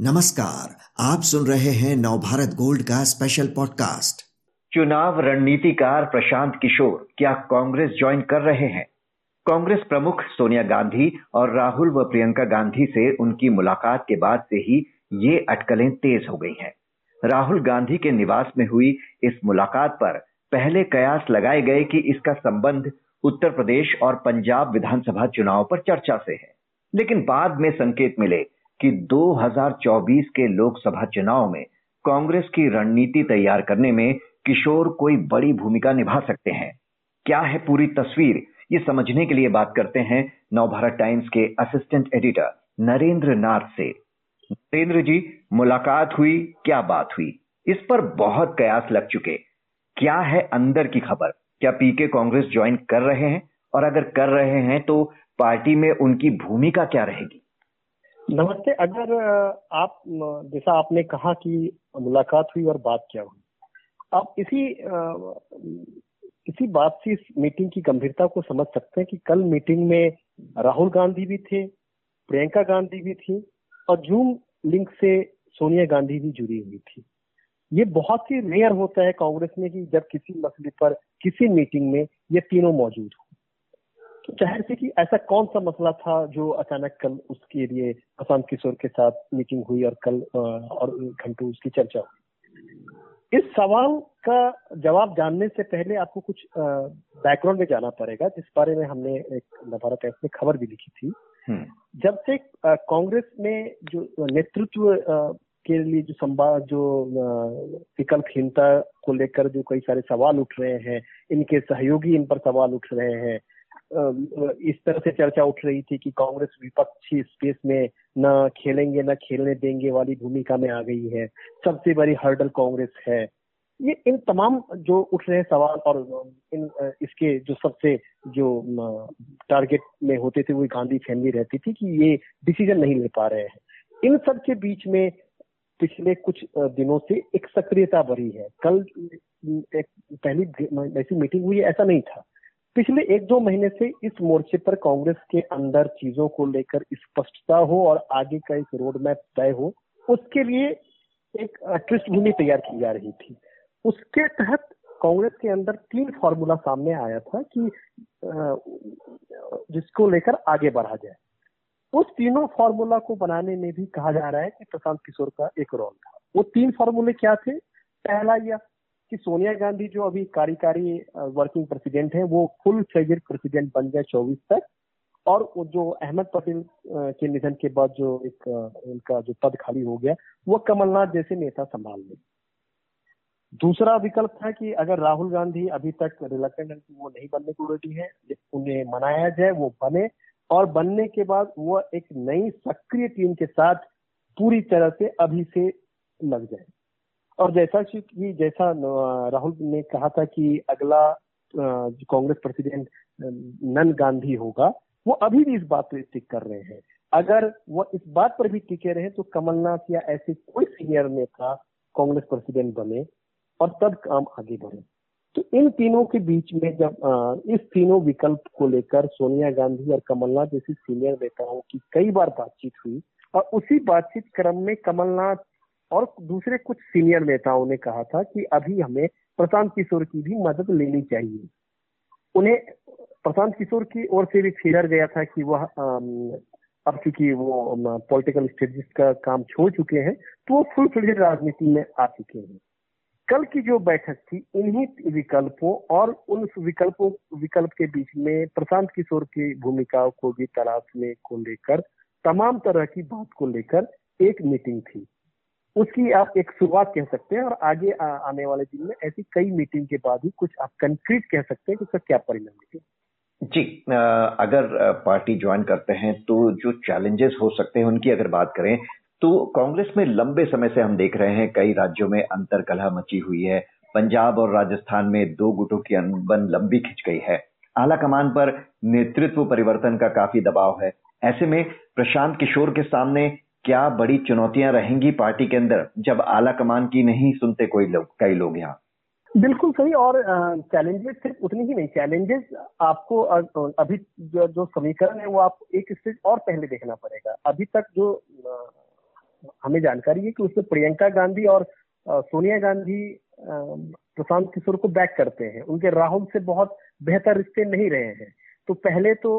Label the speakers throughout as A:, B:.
A: नमस्कार, आप सुन रहे हैं नवभारत गोल्ड का स्पेशल पॉडकास्ट
B: चुनाव रणनीतिकार प्रशांत किशोर, क्या कांग्रेस ज्वाइन कर रहे हैं? कांग्रेस प्रमुख सोनिया गांधी और राहुल व प्रियंका गांधी से उनकी मुलाकात के बाद से ही ये अटकलें तेज हो गई हैं। राहुल गांधी के निवास में हुई इस मुलाकात पर पहले कयास लगाए गए कि इसका संबंध उत्तर प्रदेश और पंजाब विधानसभा चुनाव पर चर्चा से है। लेकिन बाद में संकेत मिले कि 2024 के लोकसभा चुनाव में कांग्रेस की रणनीति तैयार करने में किशोर कोई बड़ी भूमिका निभा सकते हैं। क्या है पूरी तस्वीर? ये समझने के लिए बात करते हैं नवभारत टाइम्स के असिस्टेंट एडिटर नरेंद्र नाथ से। नरेंद्र जी, मुलाकात हुई, क्या बात हुई? इस पर बहुत कयास लग चुके। क्या है अंदर की खबर? क्या पीके कांग्रेस ज्वाइन कर रहे हैं? और अगर कर रहे हैं तो पार्टी में उनकी भूमिका क्या रहेगी?
C: नमस्ते, अगर आप जैसा आपने कहा कि मुलाकात हुई और बात क्या हुई, आप इसी इसी बात से इस मीटिंग की गंभीरता को समझ सकते हैं कि कल मीटिंग में राहुल गांधी भी थे, प्रियंका गांधी भी थी और जूम लिंक से सोनिया गांधी भी जुड़ी हुई थी। ये बहुत ही रेयर होता है कांग्रेस में कि जब किसी मसले पर, किसी मीटिंग में ये तीनों मौजूद हो। तो ज़ाहिर से कि ऐसा कौन सा मसला था जो अचानक कल उसके लिए प्रशांत किशोर के साथ मीटिंग हुई और कल और घंटों उसकी चर्चा हुई इस सवाल का जवाब जानने से पहले आपको कुछ बैकग्राउंड में जाना पड़ेगा जिस बारे में हमने एक नवारा टाइम्स में खबर भी लिखी थी हम्म। जब से कांग्रेस में जो नेतृत्व के लिए जो संवाद जो विकल्पहीनता को लेकर जो कई सारे सवाल उठ रहे हैं इनके सहयोगी इन पर सवाल उठ रहे हैं इस तरह से चर्चा उठ रही थी कि कांग्रेस विपक्षी स्पेस में न खेलेंगे, न खेलने देंगे वाली भूमिका में आ गई है। सबसे बड़ी हर्डल कांग्रेस है। ये, इन तमाम जो उठ रहे सवाल और इन इसके जो सबसे जो टारगेट में होते थे वो गांधी फैमिली रहती थी कि ये डिसीज़न नहीं ले पा रहे हैं। इन सब के बीच में पिछले कुछ दिनों से एक सक्रियता बढ़ी है। कल एक पहली ऐसी मीटिंग हुई, ऐसा नहीं था। पिछले एक दो महीने से इस मोर्चे पर कांग्रेस के अंदर चीज़ों को लेकर स्पष्टता हो और आगे का एक रोड मैप तय हो, उसके लिए एक पृष्ठभूमि तैयार की जा रही थी। उसके तहत कांग्रेस के अंदर तीन फॉर्मूला सामने आया था कि जिसको लेकर आगे बढ़ा जाए। उस तीनों फॉर्मूला को बनाने में भी कहा जा रहा है कि प्रशांत किशोर का एक रोल था। वो तीन फॉर्मूले क्या थे? पहला यह कि सोनिया गांधी जो अभी कार्यकारी वर्किंग प्रेसिडेंट है, वो फुल फ्लेजेड प्रेसिडेंट बन गए चौबीस तक। और जो अहमद पटेल के निधन के बाद जो एक उनका जो पद खाली हो गया, वो कमलनाथ जैसे नेता संभाल ले। दूसरा विकल्प था कि अगर राहुल गांधी अभी तक रिलेक्टेंट है वो नहीं बनने को रेडी है उन्हें मनाया जाए, वो बने। और बनने के बाद वो एक नई सक्रिय टीम के साथ पूरी तरह से अभी से लग जाए। और जैसा कि जैसा राहुल ने कहा था कि अगला कांग्रेस प्रेसिडेंट नन गांधी होगा, वो अभी भी इस बात पर स्टिक कर रहे हैं। अगर वो इस बात पर भी टिके रहे तो कमलनाथ या ऐसे कोई सीनियर नेता कांग्रेस प्रेसिडेंट बने और तब काम आगे बढ़े। तो इन तीनों के बीच में जब इस तीनों विकल्प को लेकर सोनिया गांधी और कमलनाथ जैसी सीनियर नेताओं की कई बार बातचीत हुई और उसी बातचीत क्रम में कमलनाथ और दूसरे कुछ सीनियर नेताओं ने कहा था कि अभी हमें प्रशांत किशोर की भी मदद लेनी चाहिए। उन्हें प्रशांत किशोर की ओर से भी फिर गया था कि वह अब चूँकि वो पॉलिटिकल स्टेटिस्ट का काम छोड़ चुके हैं तो वो फुल फ्लेज राजनीति में आ चुके हैं। कल की जो बैठक थी, इन्हीं विकल्पों और उन विकल्पों, विकल्प के बीच में प्रशांत किशोर की भूमिका को भी तलाशने को लेकर, तमाम तरह की बात को लेकर एक मीटिंग थी। उसकी आप एक शुरुआत कह सकते हैं और आगे आ, आने वाले दिन में ऐसी कई मीटिंग के बाद ही कुछ आप कंक्रीट कह सकते हैं कि उसका क्या परिणाम निकले
B: जी अगर पार्टी ज्वाइन करते हैं तो जो चैलेंजेस हो सकते हैं उनकी अगर बात करें तो कांग्रेस में लंबे समय से हम देख रहे हैं कई राज्यों में अंतर कलह मची हुई है। पंजाब और राजस्थान में दो गुटों की अनबन लंबी खिंच गई है। आला कमान पर नेतृत्व परिवर्तन का काफ़ी दबाव है। ऐसे में प्रशांत किशोर के सामने क्या बड़ी चुनौतियाँ रहेंगी पार्टी के अंदर जब आला कमान की नहीं सुनते कोई लोग कई लोग यहाँ?
C: बिल्कुल सही और चैलेंजेस सिर्फ़ उतनी ही नहीं चैलेंजेस आपको अभी जो, जो समीकरण है वो आप एक स्टेज और पहले देखना पड़ेगा। अभी तक जो हमें जानकारी है कि उसमें प्रियंका गांधी और सोनिया गांधी प्रशांत किशोर को बैक करते हैं। उनके राहुल से बहुत बेहतर रिश्ते नहीं रहे हैं। तो पहले तो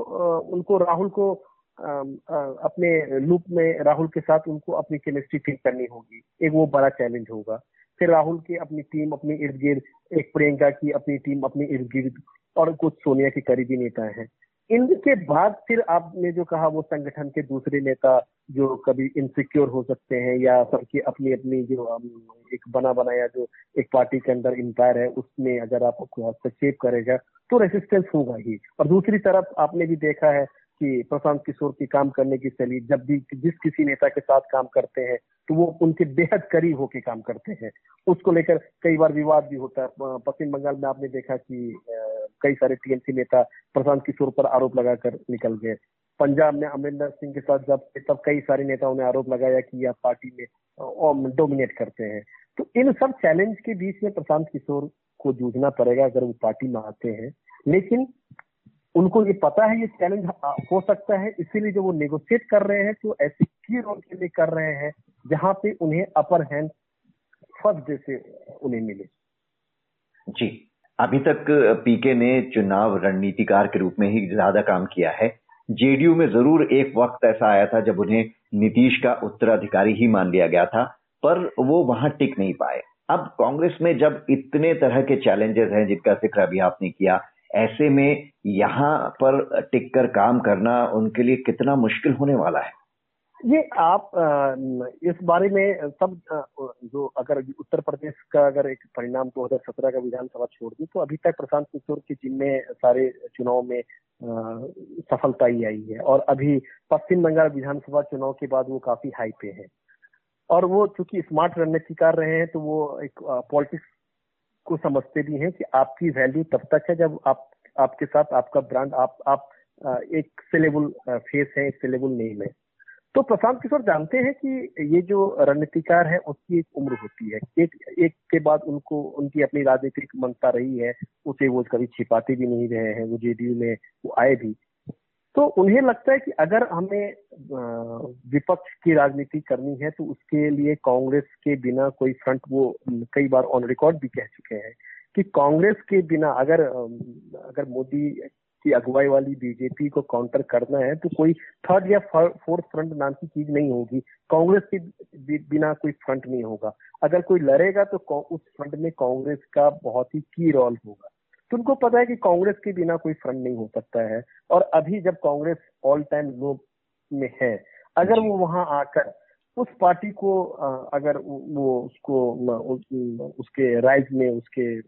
C: उनको राहुल को अपने लूप में राहुल के साथ उनको अपनी केमिस्ट्री ठीक करनी होगी। एक वो बड़ा चैलेंज होगा। फिर राहुल की अपनी टीम अपनी इर्द गिर्द, एक प्रियंका की अपनी टीम अपनी इर्द गिर्द, और कुछ सोनिया के करीबी नेता हैं। इनके बाद फिर आपने जो कहा, वो संगठन के दूसरे नेता जो कभी इनसिक्योर हो सकते हैं, या सबकी अपनी अपनी जो एक बना बनाया जो एक पार्टी के अंदर इंपायर है, उसमें अगर आप हस्तक्षेप करेगा तो रेसिस्टेंस होगा ही। और दूसरी तरफ़ आपने भी देखा है कि प्रशांत किशोर की काम करने की शैली, जब भी जिस किसी नेता के साथ काम करते हैं तो वो उनके बेहद करीब होके काम करते हैं। उसको लेकर कई बार विवाद भी होता है। पश्चिम बंगाल में आपने देखा कि कई सारे टीएमसी नेता प्रशांत किशोर पर आरोप लगाकर निकल गए। पंजाब में अमरिंदर सिंह के साथ जब तब कई सारे नेताओं ने आरोप लगाया कि आप पार्टी में डोमिनेट करते हैं। तो इन सब चैलेंज के बीच में प्रशांत किशोर को जूझना पड़ेगा, अगर वो पार्टी में आते हैं। लेकिन उनको ये पता है, ये चैलेंज हो सकता है। इसीलिए जो वो नेगोशिएट कर रहे हैं तो ऐसे की रोल के लिए कर रहे हैं, जहाँ पे उन्हें अपर हैंड फ़र्स्ट डे से उन्हें मिले।
B: जी। अभी तक पीके ने चुनाव रणनीतिकार के रूप में ही ज़्यादा काम किया है। जेडीयू में ज़रूर एक वक्त ऐसा आया था जब उन्हें नीतीश का उत्तराधिकारी ही मान लिया गया था, पर वो वहाँ टिक नहीं पाए। अब कांग्रेस में जब इतने तरह के चैलेंजेस हैं जिनका ज़िक्र अभी आपने किया ऐसे में यहाँ पर टिक कर काम करना उनके लिए कितना मुश्किल होने वाला है?
C: ये आप इस बारे में सब जो अगर उत्तर प्रदेश का अगर एक परिणाम 2017 का विधानसभा छोड़ दी तो अभी तक प्रशांत किशोर के जिम्मे सारे चुनाव में सफलता ही आई है। और अभी पश्चिम बंगाल विधानसभा चुनाव के बाद वो काफ़ी हाई पे है। और वो चूँकि स्मार्ट रणनीतिकार रहे हैं तो वो एक पॉलिटिक्स को समझते भी हैं कि आपकी वैल्यू तब तक है जब आप, आपके साथ आपका ब्रांड आप आप एक सेलेबल फेस है, एक सेलेबल नेम है। तो प्रशांत किशोर जानते हैं कि ये जो रणनीतिकार है उसकी एक उम्र होती है। एक एक के बाद उनको, उनकी अपनी राजनीतिक मनता रही है, उसे वो कभी छिपाते भी नहीं रहे हैं, वो जेडीयू में वो आए भी। तो उन्हें लगता है कि अगर हमें विपक्ष की राजनीति करनी है तो उसके लिए कांग्रेस के बिना कोई फ्रंट वो कई बार ऑन रिकॉर्ड भी कह चुके हैं कि कांग्रेस के बिना अगर अगर मोदी की अगुवाई वाली बीजेपी को काउंटर करना है तो कोई थर्ड या फोर्थ फ्रंट नाम की चीज़ नहीं होगी। कांग्रेस के बिना कोई फ्रंट नहीं होगा। अगर कोई लड़ेगा तो उस फ्रंट में कांग्रेस का बहुत ही की रोल होगा। तो उनको पता है कि कांग्रेस के बिना कोई फ्रंट नहीं हो सकता है। और अभी जब कांग्रेस ऑल टाइम लो में है, अगर वो वहाँ आकर उस पार्टी को अगर वो उसको उसके राइज में, उसके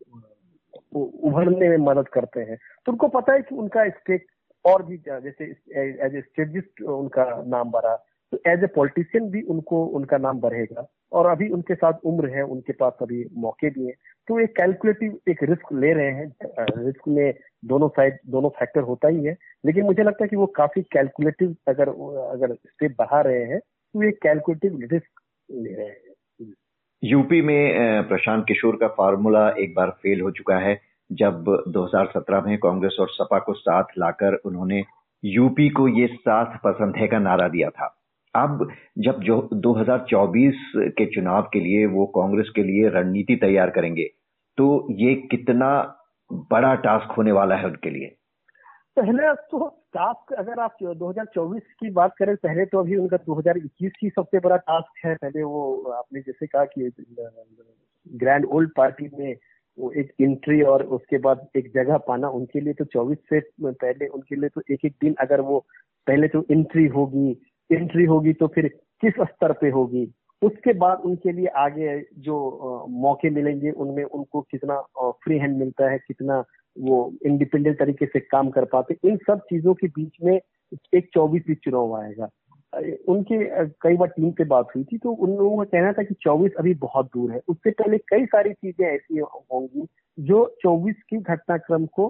C: उभरने में मदद करते हैं तो उनको पता है कि उनका स्टेक और भी जैसे एज ए स्ट्रेटजिस्ट उनका नाम बढ़ा तो एज ए पॉलिटिशियन भी उनको, उनका नाम बढ़ेगा। और अभी उनके साथ उम्र है, उनके पास अभी मौके भी हैं। तो एक कैलकुलेटिव एक रिस्क ले रहे हैं। रिस्क में दोनों साइड दोनों फैक्टर होता ही है। लेकिन मुझे लगता है कि वो काफ़ी कैलकुलेटिव अगर अगर स्टेप बढ़ा रहे हैं तो ये कैलकुलेटिव रिस्क ले रहे हैं।
B: यूपी में प्रशांत किशोर का फार्मूला एक बार फेल हो चुका है। जब 2017 में कांग्रेस और सपा को साथ लाकर उन्होंने यूपी को ये साथ पसंद है का नारा दिया था। अब जब जो 2024 के चुनाव के लिए वो कांग्रेस के लिए रणनीति तैयार करेंगे तो ये कितना बड़ा टास्क होने वाला है उनके लिए?
C: पहले तो टास्क अगर आप 2024 की बात करें, पहले तो अभी उनका 2021 की सबसे बड़ा टास्क है। पहले वो, आपने जैसे कहा कि ग्रैंड ओल्ड पार्टी में वो एक एंट्री और उसके बाद एक जगह पाना उनके लिए तो 24 से पहले उनके लिए तो एक एक दिन अगर वो, पहले तो एंट्री होगी एंट्री होगी तो फिर किस स्तर पे होगी? उसके बाद उनके लिए आगे जो मौके मिलेंगे, उनमें उनको कितना फ्री हैंड मिलता है, कितना वो इंडिपेंडेंट तरीके से काम कर पाते इन सब चीज़ों के बीच में एक चौबीस भी चुनाव आएगा। उनके कई बार टीम पे बात हुई थी तो उन लोगों का कहना था कि 24 अभी बहुत दूर है। उससे पहले कई सारी चीज़ें ऐसी होंगी जो 24 की घटनाक्रम को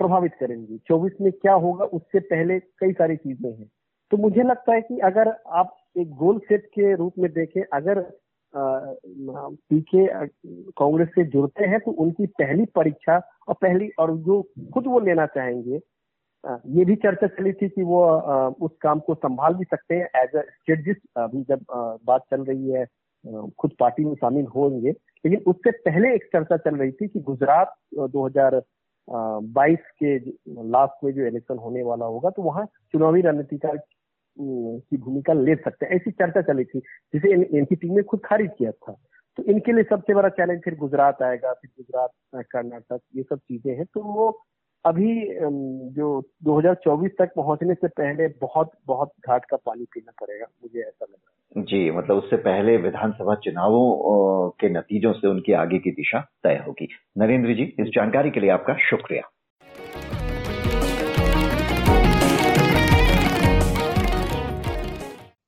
C: प्रभावित करेंगी। 24 में क्या होगा, उससे पहले कई सारी चीज़ें हैं। तो मुझे लगता है कि अगर आप एक गोल सेट के रूप में देखें, अगर पीके कांग्रेस से जुड़ते हैं तो उनकी पहली परीक्षा और पहली और जो खुद वो लेना चाहेंगे ये भी चर्चा चली थी कि वो उस काम को संभाल भी सकते हैं एज अ स्ट्रेटजिस्ट अभी जब बात चल रही है खुद पार्टी में शामिल होंगे, लेकिन उससे पहले एक चर्चा चल रही थी कि गुजरात 2022 के लास्ट में जो इलेक्शन होने वाला होगा तो वहाँ चुनावी रणनीतिकार की भूमिका ले सकते हैं। ऐसी चर्चा चली थी, जिसे एनसीपी ने खुद खारिज किया था। तो इनके लिए सबसे बड़ा चैलेंज फिर गुजरात आएगा, फिर गुजरात कर्नाटक, ये सब चीज़ें हैं। तो वो अभी जो 2024 तक पहुँचने से पहले बहुत बहुत घाट का पानी पीना पड़ेगा, मुझे ऐसा लग रहा
B: है। जी मतलब उससे पहले विधानसभा चुनावों के नतीजों से उनकी आगे की दिशा तय होगी। नरेंद्र जी, इस जानकारी के लिए आपका शुक्रिया।